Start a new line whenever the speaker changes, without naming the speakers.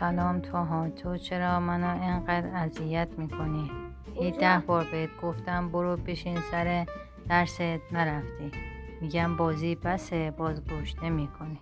سلام توها تو چرا منو اینقدر اذیت می‌کنی؟ یه ده بار بهت گفتم برو بشین سر درست نرفتی. میگم بازی بسه باز گوش نمی‌کنی.